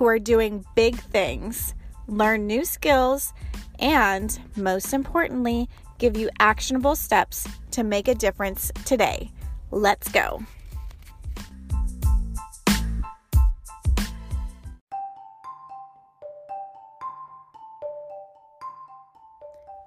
who are doing big things, learn new skills, and most importantly, give you actionable steps to make a difference today. Let's go.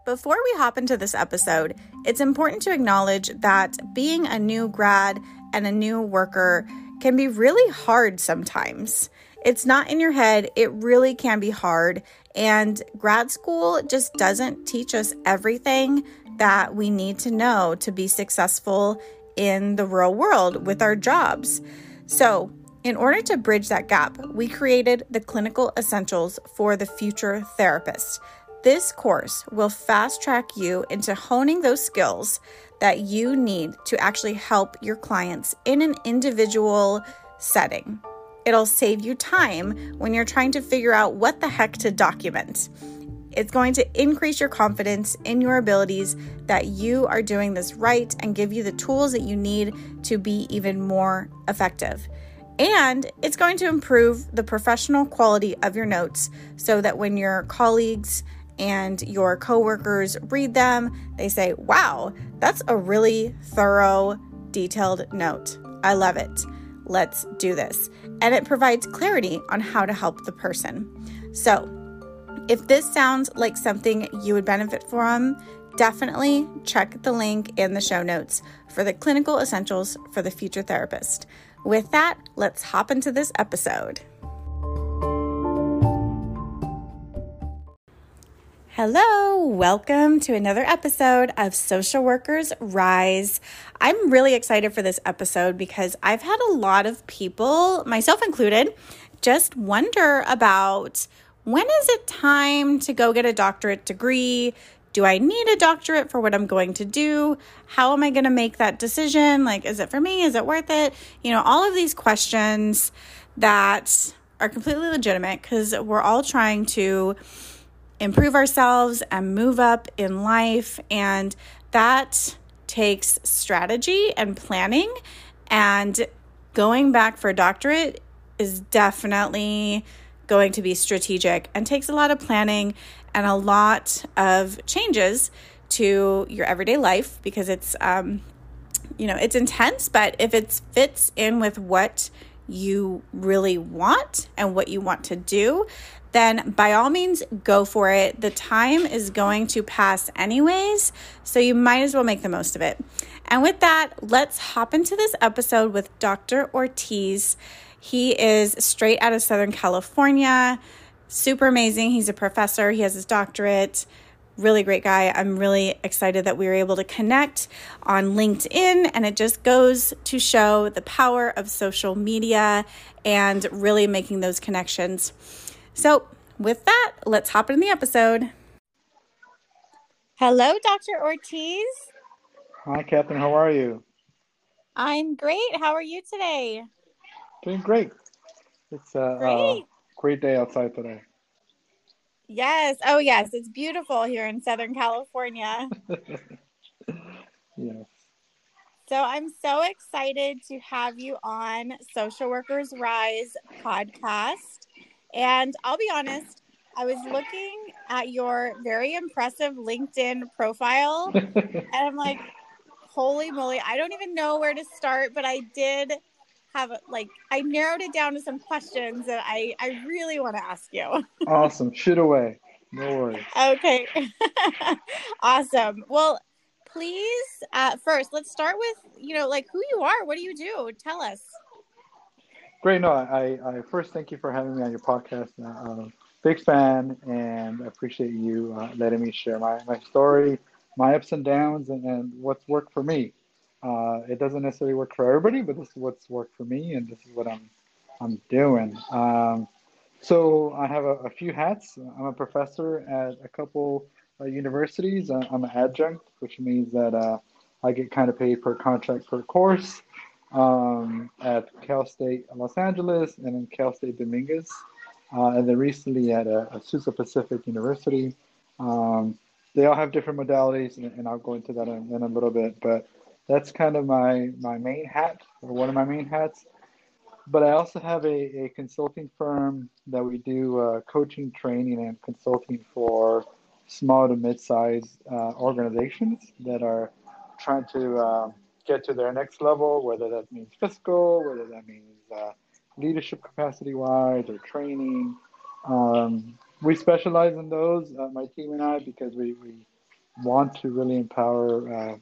Before we hop into this episode, it's important to acknowledge that being a new grad and a new worker can be really hard sometimes. It's not in your head, it really can be hard. And grad school just doesn't teach us everything that we need to know to be successful in the real world with our jobs. So, in order to bridge that gap, we created the Clinical Essentials for the Future Therapist. This course will fast track you into honing those skills that you need to actually help your clients in an individual setting. It'll save you time when you're trying to figure out what the heck to document. It's going to increase your confidence in your abilities that you are doing this right and give you the tools that you need to be even more effective. And it's going to improve the professional quality of your notes so that when your colleagues and your coworkers read them, they say, wow, that's a really thorough, detailed note. I love it. Let's do this. And it provides clarity on how to help the person. So, if this sounds like something you would benefit from, definitely check the link in the show notes for the clinical essentials for the future therapist. With that, let's hop into this episode. Hello, welcome to another episode of Social Workers Rise. I'm really excited for this episode because I've had a lot of people, myself included, just wonder about when is it time to go get a doctorate degree? Do I need a doctorate for what I'm going to do? How am I going to make that decision? Like, is it for me? Is it worth it? You know, all of these questions that are completely legitimate because we're all trying to improve ourselves and move up in life. And that takes strategy and planning. And going back for a doctorate is definitely going to be strategic and takes a lot of planning and a lot of changes to your everyday life because it's um, you know it's intense but if it fits in with what you really want and what you want to do then by all means go for it. The time is going to pass anyways, so you might as well make the most of it. And with that, let's hop into this episode with Dr. Ortiz. He is straight out of Southern California, super amazing. He's a professor, he has his doctorate. Really great guy. I'm really excited that we were able to connect on LinkedIn, and it just goes to show the power of social media and really making those connections. So, with that, let's hop into the episode. Hello, Dr. Ortiz. Hi, Catherine. How are you? I'm great. How are you today? Doing great. It's a great, great day outside today. Yes. Oh, yes. It's beautiful here in Southern California. yes. So I'm so excited to have you on Social Workers Rise podcast. And I'll be honest, I was looking at your very impressive LinkedIn profile and I'm like, holy moly, I don't even know where to start, but I did have like I narrowed it down to some questions that I I really want to ask you. awesome. Shoot away. No worries. Okay. awesome. Well, please uh, first let's start with you know like who you are. What do you do? Tell us. Great. No, I, I first thank you for having me on your podcast. Uh, big fan, and I appreciate you uh, letting me share my, my story, my ups and downs, and, and what's worked for me. Uh, it doesn't necessarily work for everybody, but this is what's worked for me, and this is what I'm I'm doing. Um, So I have a, a, few hats. I'm a professor at a couple uh, universities. Uh, I'm an adjunct, which means that I get kind of paid per contract per course um, at Cal State Los Angeles and then Cal State Dominguez. Uh, and then recently at a, Azusa Pacific University. Um, they all have different modalities, and, and I'll go into that in, in, a little bit. But that's kind of my my main hat, or one of my main hats. But I also have a, a consulting firm that we do uh, coaching, training, and consulting for small to mid-sized uh, organizations that are trying to uh, get to their next level, whether that means fiscal, whether that means uh, leadership capacity wise or training. Um, we specialize in those, uh, my team and I, because we, we want to really empower uh,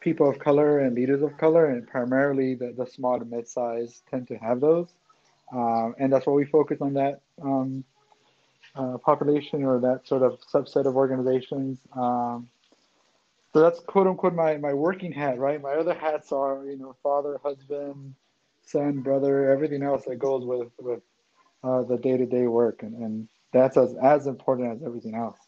people of color and leaders of color, and primarily the, the small to mid size tend to have those. Um, and that's why we focus on that um, uh, population or that sort of subset of organizations. Um, so that's quote unquote my, my working hat, right? My other hats are, you know, father, husband, son, brother, everything else that goes with with uh, the day to day work, and, and that's as as important as everything else.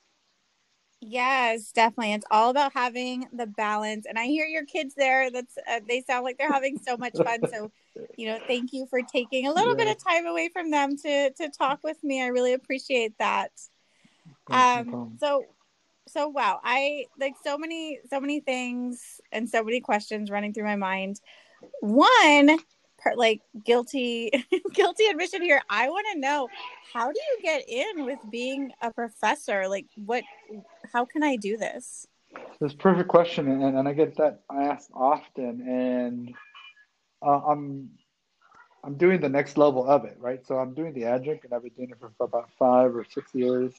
Yes, definitely. It's all about having the balance. And I hear your kids there. That's uh, they sound like they're having so much fun. So, you know, thank you for taking a little yeah. bit of time away from them to to talk with me. I really appreciate that. Um, so so wow, I like so many so many things and so many questions running through my mind. One, part like guilty guilty admission here i want to know how do you get in with being a professor? Like what how can i do this? This perfect question and, and i get that asked often and uh, i'm i'm doing the next level of it right? So i'm doing the adjunct and i've been doing it for about five or six years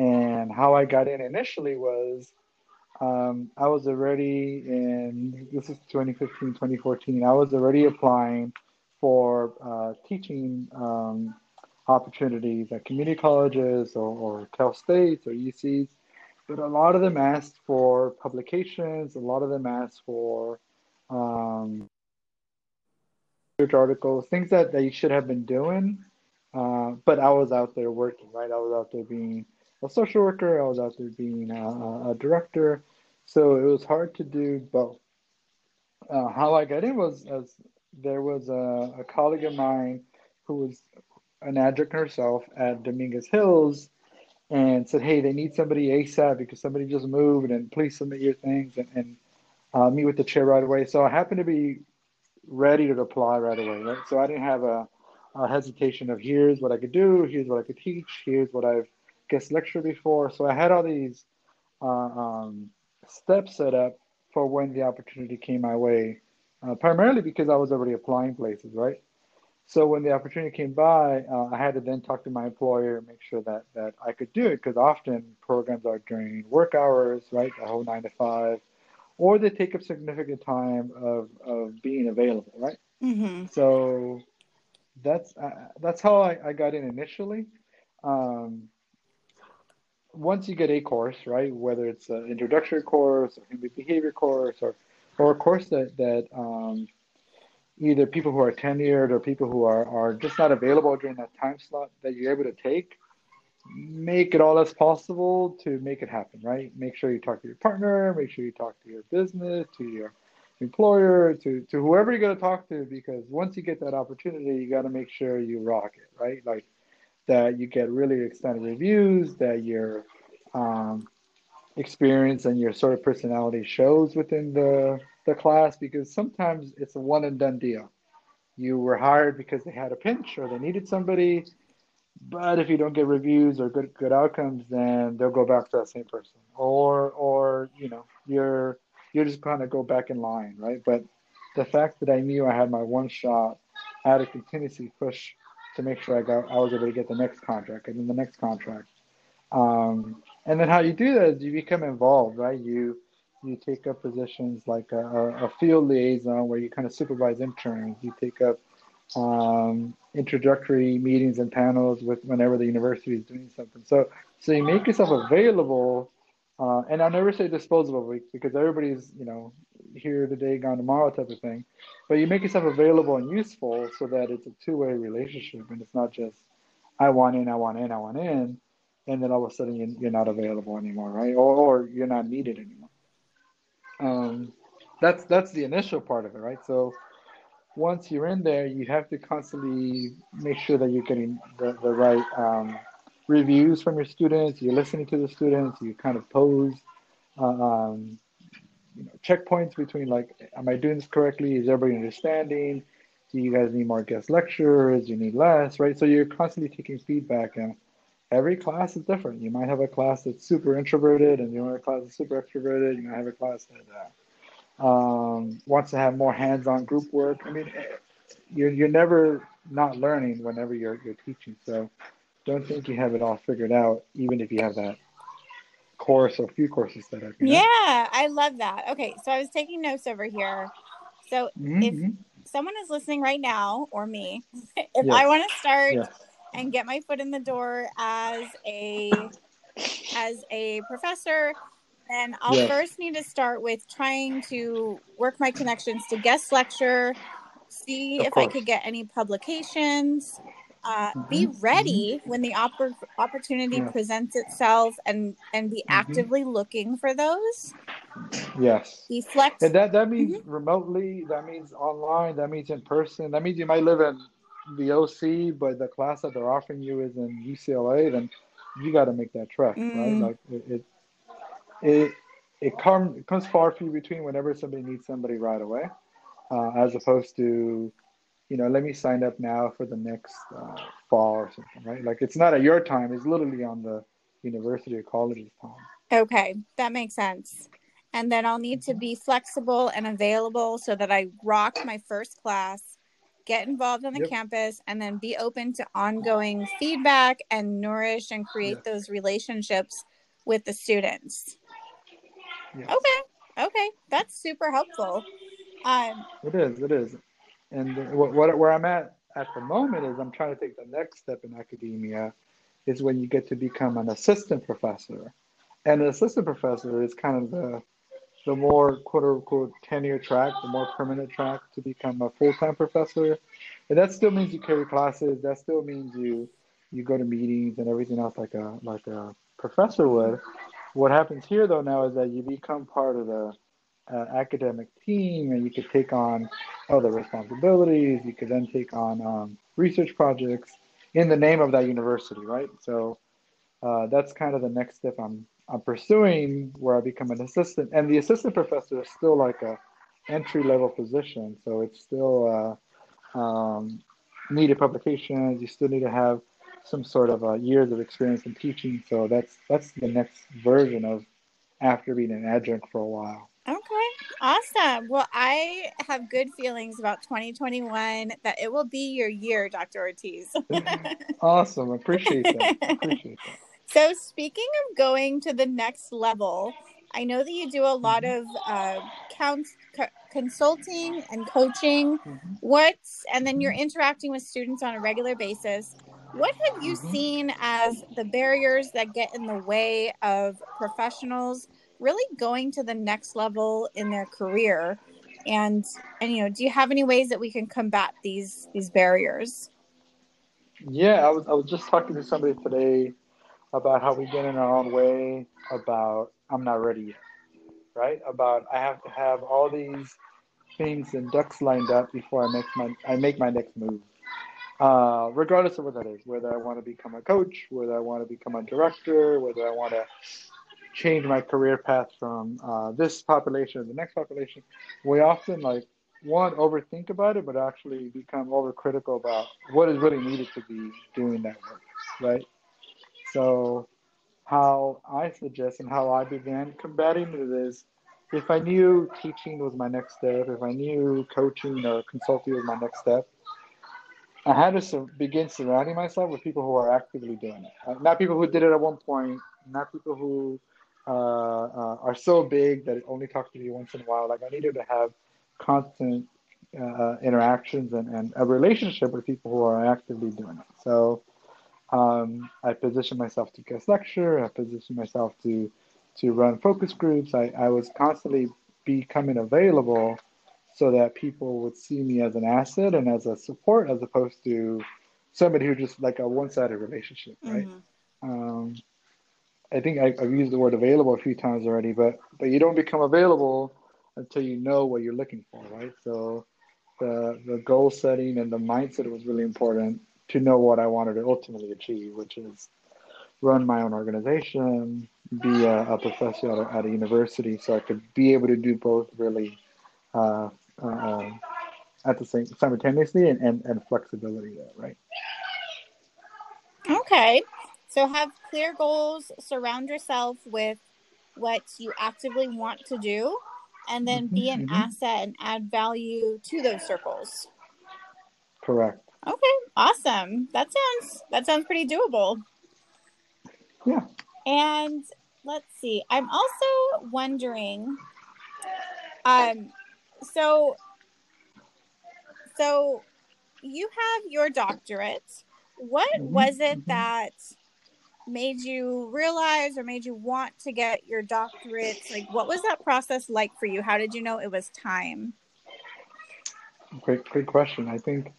and how i got in initially was um, I was already in, this is 2015, 2014, I was already applying for uh, teaching um, opportunities at community colleges or, or Cal States or UCs. But a lot of them asked for publications, a lot of them asked for um, research articles, things that they should have been doing. Uh, but I was out there working, right? I was out there being a social worker, I was out there being a, a director. So it was hard to do both. Uh, how I got in was as there was a, a colleague of mine who was an adjunct herself at Dominguez Hills and said, Hey, they need somebody ASAP because somebody just moved and please submit your things and, and uh, meet with the chair right away. So I happened to be ready to apply right away. Right? So I didn't have a, a hesitation of here's what I could do, here's what I could teach, here's what I've guest lectured before. So I had all these uh, um, steps set up for when the opportunity came my way, uh, primarily because I was already applying places, right? So when the opportunity came by, uh, I had to then talk to my employer and make sure that that I could do it because often programs are during work hours, right, the whole nine to five, or they take up significant time of of being available, right? Mm-hmm. So that's uh, that's how I, I got in initially. Um, once you get a course, right, whether it's an introductory course or human behavior course or or a course that that um, either people who are tenured or people who are, are just not available during that time slot that you're able to take, make it all as possible to make it happen, right? Make sure you talk to your partner, make sure you talk to your business, to your employer, to, to whoever you're going to talk to, because once you get that opportunity, you got to make sure you rock it, right? Like that you get really extended reviews, that your um, experience and your sort of personality shows within the, the class, because sometimes it's a one and done deal. You were hired because they had a pinch or they needed somebody, but if you don't get reviews or good good outcomes, then they'll go back to that same person. Or or you know you're you're just gonna go back in line, right? But the fact that I knew I had my one shot, I had a contingency push to make sure I got I was able to get the next contract and then the next contract. Um, and then how you do that is you become involved, right? You you take up positions like a, a field liaison where you kind of supervise interns. You take up um, introductory meetings and panels with whenever the university is doing something. So so you make yourself available. Uh, and I'll never say disposable because everybody's you know here today, gone tomorrow type of thing. But you make yourself available and useful so that it's a two way relationship and it's not just I want in, I want in, I want in, and then all of a sudden you're not available anymore, right? Or, or you're not needed anymore. Um, that's that's the initial part of it, right? So once you're in there, you have to constantly make sure that you're getting the, the right um, reviews from your students. You're listening to the students. You kind of pose um, you know, checkpoints between like, am I doing this correctly? Is everybody understanding? Do you guys need more guest lecturers? You need less? Right. So you're constantly taking feedback, and every class is different. You might have a class that's super introverted, and you want a class that's super extroverted. You might have a class that uh, um, wants to have more hands-on group work. I mean, you're you're never not learning whenever you're you're teaching. So don't think you have it all figured out, even if you have that course or a few courses set up. Yeah, I love that. Okay, so I was taking notes over here. So mm-hmm. if mm-hmm. someone is listening right now, or me, if yes. I want to start yes. and get my foot in the door as a as a professor then I'll yes. first need to start with trying to work my connections to guest lecture, see of if course. I could get any publications, uh, mm-hmm. be ready mm-hmm. when the oppor- opportunity yeah. presents itself, and and be mm-hmm. actively looking for those. Yes. Be flexible. And that that means mm-hmm. remotely. That means online. That means in person. That means you might live in the OC, but the class that they're offering you is in UCLA. Then you got to make that trek, right? Mm. Like it, it it it, come, it comes far few between whenever somebody needs somebody right away, uh, as opposed to, you know, let me sign up now for the next uh, fall or something, right? Like it's not at your time; it's literally on the university or college's time. Okay, that makes sense. And then I'll need to be flexible and available so that I rock my first class, get involved on the yep. campus, and then be open to ongoing feedback and nourish and create yes. those relationships with the students. Yes. Okay. Okay. That's super helpful. Um, it is. It is. And what, what, where I'm at at the moment is I'm trying to take the next step in academia is when you get to become an assistant professor. And an assistant professor is kind of the the more quote unquote tenure track, the more permanent track to become a full time professor. And that still means you carry classes. That still means you you go to meetings and everything else like a like a professor would. What happens here, though, now is that you become part of the uh, academic team and you could take on other responsibilities. You could then take on um, research projects in the name of that university, right? So uh, that's kind of the next step I'm, I'm pursuing where I become an assistant. And the assistant professor is still like a entry level position. So it's still uh, um, needed publications. You still need to have some sort of uh, years of experience in teaching. So that's that's the next version of after being an adjunct for a while. Awesome. Well, I have good feelings about 2021 that it will be your year, Dr. Ortiz. awesome. Appreciate that. Appreciate that. So, speaking of going to the next level, I know that you do a lot mm-hmm. of uh, counts, co- consulting and coaching. Mm-hmm. What's and then you're interacting with students on a regular basis. What have you mm-hmm. seen as the barriers that get in the way of professionals really going to the next level in their career? And and you know, do you have any ways that we can combat these these barriers? Yeah, I was I was just talking to somebody today about how we get in our own way about I'm not ready yet. Right? About I have to have all these things and ducks lined up before I make my I make my next move uh, regardless of what that is, whether I want to become a coach, whether I want to become a director, whether I want to change my career path from uh, this population to the next population, we often like one overthink about it, but actually become overcritical about what is really needed to be doing that work, right? So, how I suggest and how I began combating it is if I knew teaching was my next step, if I knew coaching or consulting was my next step, I had to begin surrounding myself with people who are actively doing it. Uh, not people who did it at one point, not people who uh, uh, are so big that it only talks to you once in a while. Like I needed to have constant uh, interactions and, and a relationship with people who are actively doing it. So um, I positioned myself to guest lecture. I positioned myself to to run focus groups. I, I was constantly becoming available so that people would see me as an asset and as a support as opposed to somebody who just like a one-sided relationship, right? Mm-hmm. I think I, have used the word available a few times already, but but you don't become available until you know what you're looking for, right? So the the goal setting and the mindset was really important to know what I wanted to ultimately achieve, which is run my own organization, be a, a professor at a, at a, university, so I could be able to do both really uh, uh, at the same simultaneously and, and, and flexibility there, right? Okay. So have clear goals, surround yourself with what you actively want to do, and then mm-hmm, be an mm-hmm. asset and add value to those circles. Correct. Okay, awesome. That sounds that sounds pretty doable. Yeah. And let's see. I'm also wondering um so so you have your doctorate. What mm-hmm. was it mm-hmm. that made you realize or made you want to get your doctorate? Like, what was that process like for you? How did you know it was time? Great, great question. I think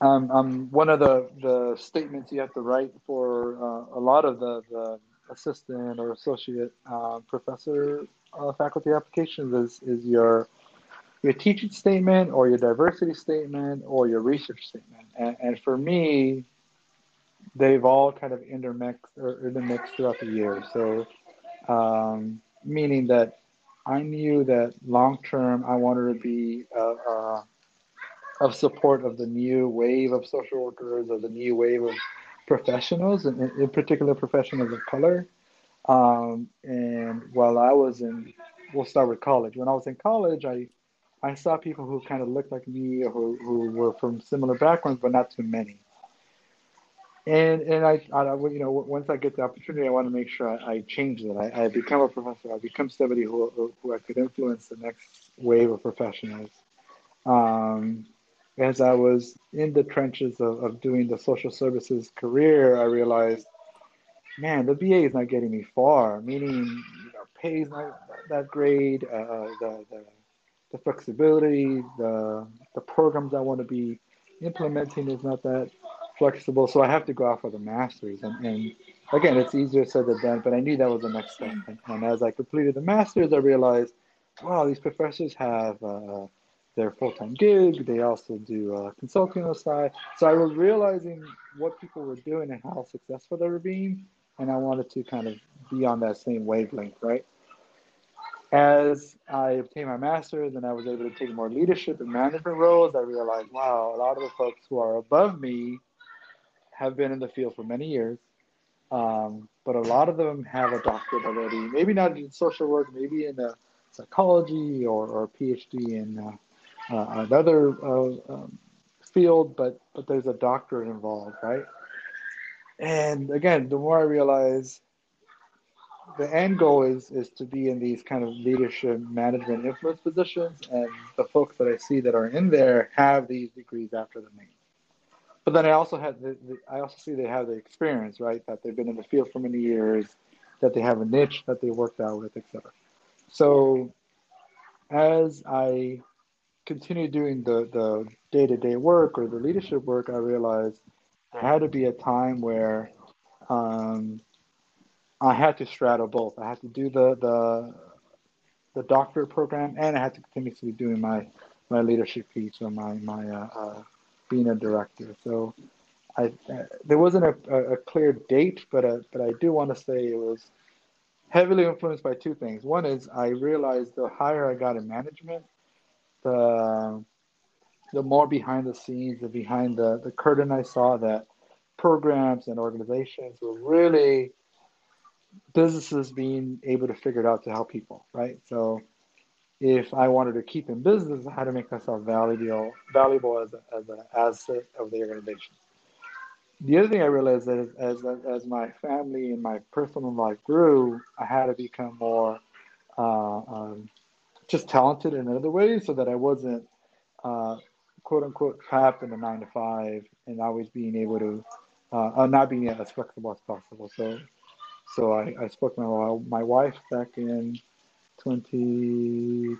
um, um, one of the, the statements you have to write for uh, a lot of the, the assistant or associate uh, professor uh, faculty applications is, is your your teaching statement or your diversity statement or your research statement. And, and for me, they've all kind of intermixed or intermixed throughout the year. So, um, meaning that I knew that long term I wanted to be uh, uh, of support of the new wave of social workers, of the new wave of professionals, and in, particular professionals of color. Um, and while I was in, we'll start with college. When I was in college, I I saw people who kind of looked like me or who, who were from similar backgrounds, but not too many. And and I, I you know once I get the opportunity, I want to make sure I, I change that. I, I become a professor. I become somebody who who I could influence the next wave of professionals. Um, as I was in the trenches of, of doing the social services career, I realized, man, the BA is not getting me far. Meaning, you know, pay is not that great. Uh, the, the the flexibility, the the programs I want to be implementing is not that flexible. So I have to go out for the masters. And, and again, it's easier said than done, but I knew that was the next step. And, and as I completed the masters, I realized, wow, these professors have uh, their full-time gig. They also do uh, consulting on the side. So I was realizing what people were doing and how successful they were being. And I wanted to kind of be on that same wavelength, right? as I obtained my master's and I was able to take more leadership and management roles, I realized, wow, a lot of the folks who are above me have been in the field for many years. Um, but a lot of them have a doctorate already, maybe not in social work, maybe in uh, psychology or, or a PhD in uh, uh, another uh, um, field, but, but there's a doctorate involved, right? And again, the more I realize the end goal is is to be in these kind of leadership management influence positions and the folks that i see that are in there have these degrees after the name but then i also had the, the, i also see they have the experience right that they've been in the field for many years that they have a niche that they worked out with etc so as i continue doing the the day-to-day work or the leadership work i realized there had to be a time where um, I had to straddle both. I had to do the the the doctorate program, and I had to continue to be doing my my leadership piece or my my uh, uh, being a director. So I uh, there wasn't a, a, clear date, but uh, but I do want to say it was heavily influenced by two things. One is I realized the higher I got in management, the the more behind the scenes, the behind the, the curtain I saw that programs and organizations were really businesses being able to figure it out to help people, right? So if I wanted to keep in business, how to make myself valuable, valuable as, a, as an asset of the organization. The other thing I realized is as, as, my family and my personal life grew, I had to become more uh, um, just talented in other ways so that I wasn't uh, quote unquote trapped in a nine to five and always being able to, uh, not being as flexible as possible. So so I, I spoke to my, my wife back in 2013,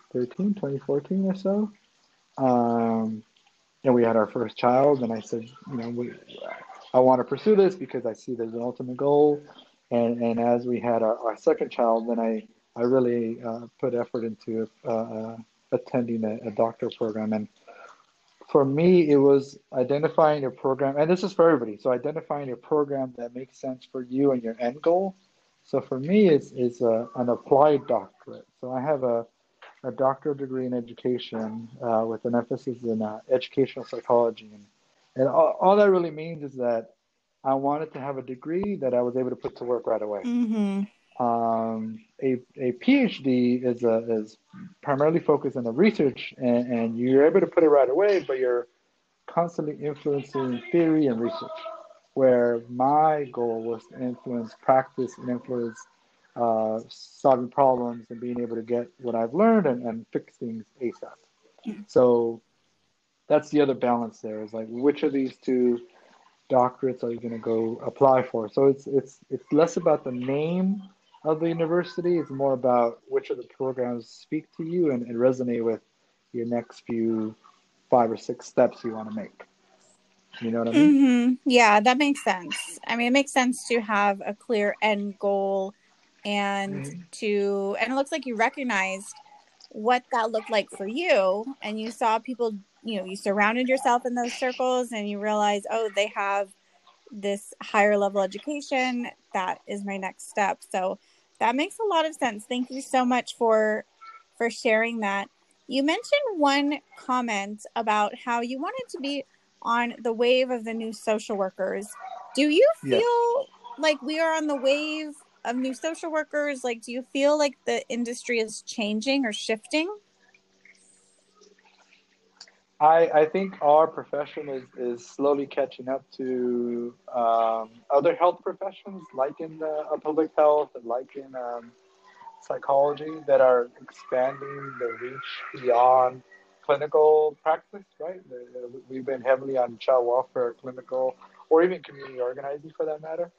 2014 or so. Um, and we had our first child, and I said, you know, we, I want to pursue this because I see there's an ultimate goal. And and as we had our, our second child, then I I really uh, put effort into uh, uh, attending a, a doctor program. And for me, it was identifying a program, and this is for everybody. So identifying a program that makes sense for you and your end goal. So for me, it's, it's a, an applied doctorate. So I have a, a doctoral degree in education uh, with an emphasis in uh, educational psychology. And, and all, all, that really means is that I wanted to have a degree that I was able to put to work right away. Mm-hmm. Um, a, a PhD is a, is primarily focused on the research, and, and you're able to put it right away, but you're constantly influencing theory and research. Where my goal was to influence practice and influence uh, solving problems and being able to get what I've learned and, and fix things ASAP. Mm-hmm. So that's the other balance there is like which of these two doctorates are you going to go apply for? So it's it's it's less about the name of the university. It's more about which of the programs speak to you and, and resonate with your next few five or six steps you want to make. You know what I mean? Mm-hmm. Yeah, that makes sense. I mean, it makes sense to have a clear end goal and mm-hmm. to, and it looks like you recognized what that looked like for you and you saw people, you know, you surrounded yourself in those circles and you realize, oh, they have this higher level education. That is my next step. So that makes a lot of sense. Thank you so much for for sharing that. You mentioned one comment about how you wanted to be on the wave of the new social workers. Do you feel like we are on the wave of new social workers? Like do you feel like the industry is changing or shifting? I, I think our profession is, is slowly catching up to um, other health professions, like in uh, public health and like in um, psychology, that are expanding the reach beyond clinical practice, right? We've been heavily on child welfare, clinical, or even community organizing for that matter.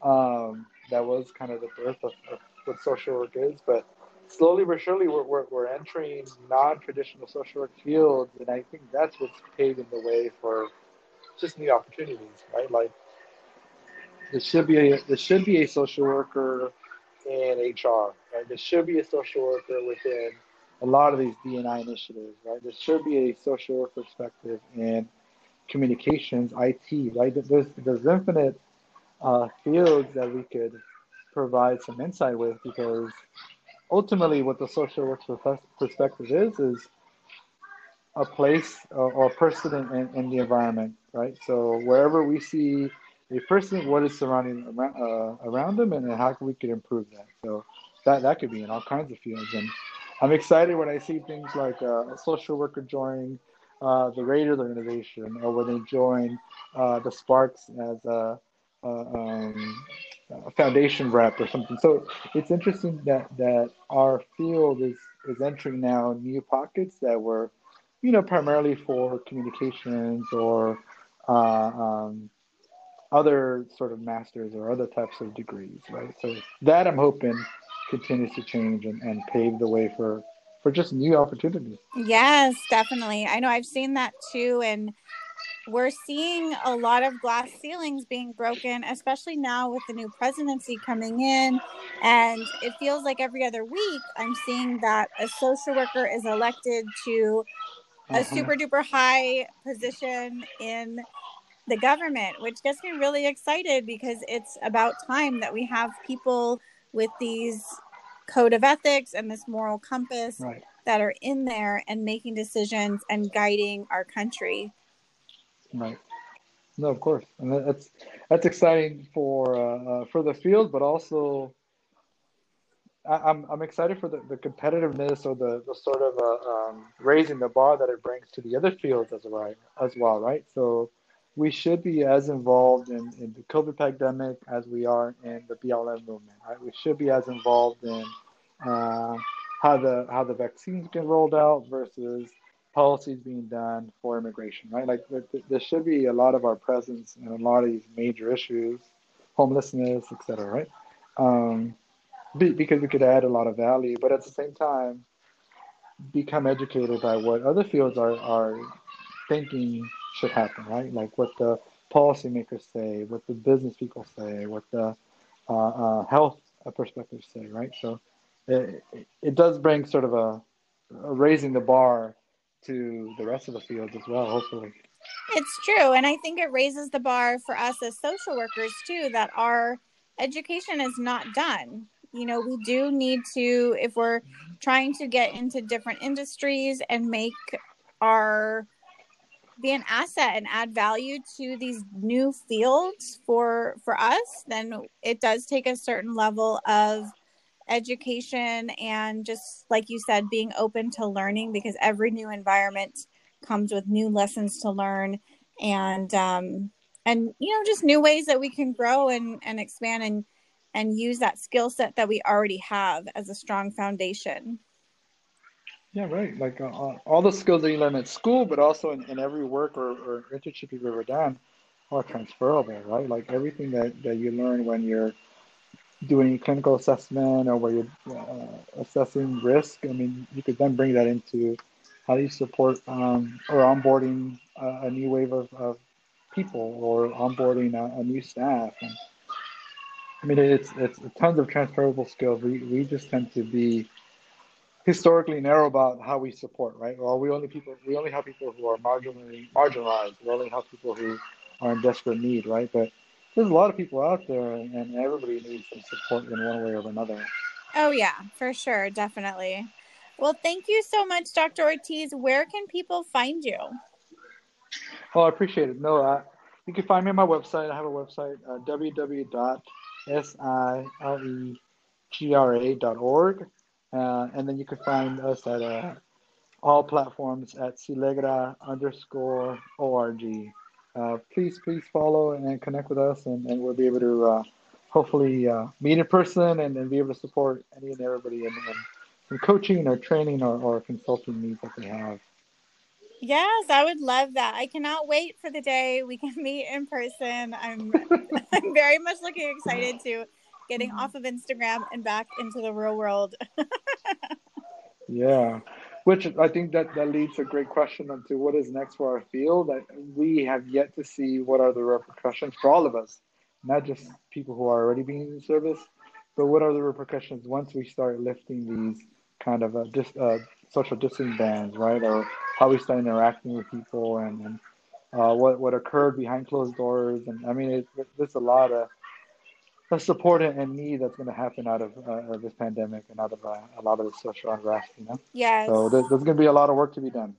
Um, that was kind of the birth of, of what social work is. But slowly but surely we're, we're, we're entering non-traditional social work fields and i think that's what's paving the way for just new opportunities right like there should be a there should be a social worker in hr right there should be a social worker within a lot of these dni initiatives right? There should be a social work perspective in communications it right? There's there's infinite uh, fields that we could provide some insight with because ultimately what the social work perspective is is a place or, a person in, in, the environment right? So wherever we see a person what is surrounding around, uh, around them and how we could improve that. So that that could be in all kinds of fields. And i'm excited when i see things like uh, a social worker joining uh, the Raiders organization or when they join uh, the Sparks as a, um, a foundation rep or something. So it's interesting that that our field is is entering now new pockets that were, you know, primarily for communications or uh, um, other sort of masters or other types of degrees, right? So that I'm hoping continues to change and, and pave the way for for just new opportunities. Yes, definitely. I know I've seen that too, and we're seeing a lot of glass ceilings being broken, especially now with the new presidency coming in. And it feels like every other week I'm seeing that a social worker is elected to a mm-hmm. super duper high position in the government, which gets me really excited because it's about time that we have people with these code of ethics and this moral compass right. that are in there and making decisions and guiding our country. Right. No, of course, and that's that's exciting for uh, uh, for the field, but also I, am I'm excited for the, the competitiveness or the, the sort of uh, um, raising the bar that it brings to the other fields as well, as well, right? So we should be as involved in, in the COVID pandemic as we are in the BLM movement, right? We should be as involved in uh, how the how the vaccines get rolled out versus policies being done for immigration, right? Like there, should be a lot of our presence in a lot of these major issues, homelessness, et cetera, right? Um, because we could add a lot of value, but at the same time, become educated by what other fields are, are thinking should happen, right? Like what the policymakers say, what the business people say, what the uh, uh, health perspectives say, right? So it, it does bring sort of a, a raising the bar to the rest of the field as well, hopefully. It's true. And I think it raises the bar for us as social workers too, that our education is not done. You know, we do need to, if we're trying to get into different industries and make our be an asset and add value to these new fields for for us then it does take a certain level of education and just like you said being open to learning because every new environment comes with new lessons to learn and um and you know just new ways that we can grow and and expand and and use that skill set that we already have as a strong foundation yeah right like uh, uh all the skills that you learn at school but also in, in every work or, or internship you've ever done are transferable right like everything that, that you learn when you're doing clinical assessment or where you're uh, assessing risk, I mean, you could then bring that into how do you support um, or onboarding a, a, new wave of, of people or onboarding a, a, new staff. And, I mean, it's it's tons of transferable skills. We we just tend to be historically narrow about how we support, right? Well, we only people we only help people who are marginally marginalized. We only help people who are in desperate need, right? But there's a lot of people out there, and everybody needs some support in one way or another. Oh yeah, for sure, definitely. Well, thank you so much, Dr. Ortiz. Where can people find you? Oh, I appreciate it. No, uh, you can find me on my website. I have a website, uh, www.silegra.org. Uh, and then you can find us at uh, all platforms at silegra underscore org uh, please, please follow and connect with us, and, and we'll be able to uh, hopefully uh, meet in person and, and be able to support any and everybody in, in, in coaching or training or, or consulting needs that they have. Yes, I would love that. I cannot wait for the day we can meet in person. I'm I'm very much looking excited to getting off of Instagram and back into the real world. yeah which I think that that leads a great question onto what is next for our field. That we have yet to see what are the repercussions for all of us, not just people who are already being in service, but what are the repercussions once we start lifting these kind of uh, dis, uh, social distancing bans, right? Or how we start interacting with people and, and uh, what what occurred behind closed doors. And I mean, it, there's a lot of the support and need that's going to happen out of, uh, this pandemic and out of uh, a lot of the social unrest, you know? Yes. So there's, there's going to be a lot of work to be done.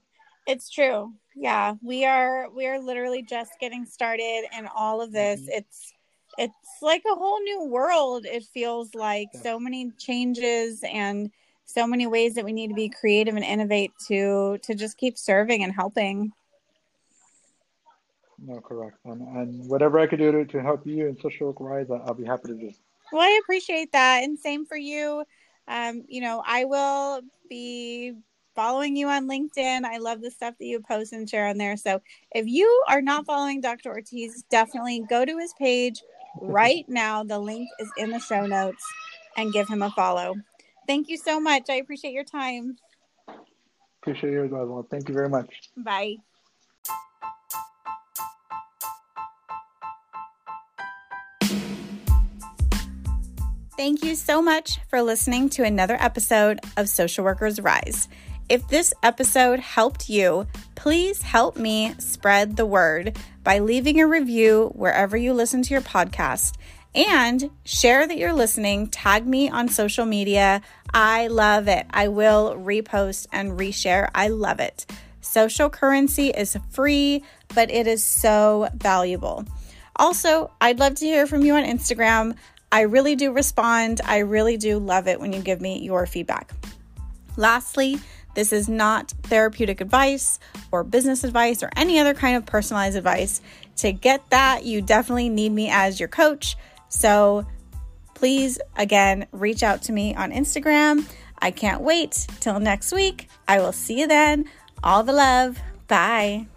It's true. Yeah. We are, we are literally just getting started and all of this. Mm-hmm. It's, it's like a whole new world. It feels like yeah. so many changes and so many ways that we need to be creative and innovate to, to just keep serving and helping. No, correct. And, and whatever I could do to, to help you in social work rise, I'll be happy to do. Well, I appreciate that, and same for you. Um, you know, I will be following you on LinkedIn. I love the stuff that you post and share on there. So if you are not following Dr. Ortiz, definitely go to his page right now. The link is in the show notes and give him a follow. Thank you so much. I appreciate your time. Appreciate yours as well. Thank you very much. Bye. Thank you so much for listening to another episode of Social Workers Rise. If this episode helped you, please help me spread the word by leaving a review wherever you listen to your podcast and share that you're listening. Tag me on social media. I love it. I will repost and reshare. I love it. Social currency is free, but it is so valuable. Also, I'd love to hear from you on Instagram. I really do respond. I really do love it when you give me your feedback. Lastly, this is not therapeutic advice or business advice or any other kind of personalized advice. To get that, you definitely need me as your coach. So please, again, reach out to me on Instagram. I can't wait till next week. I will see you then. All the love. Bye.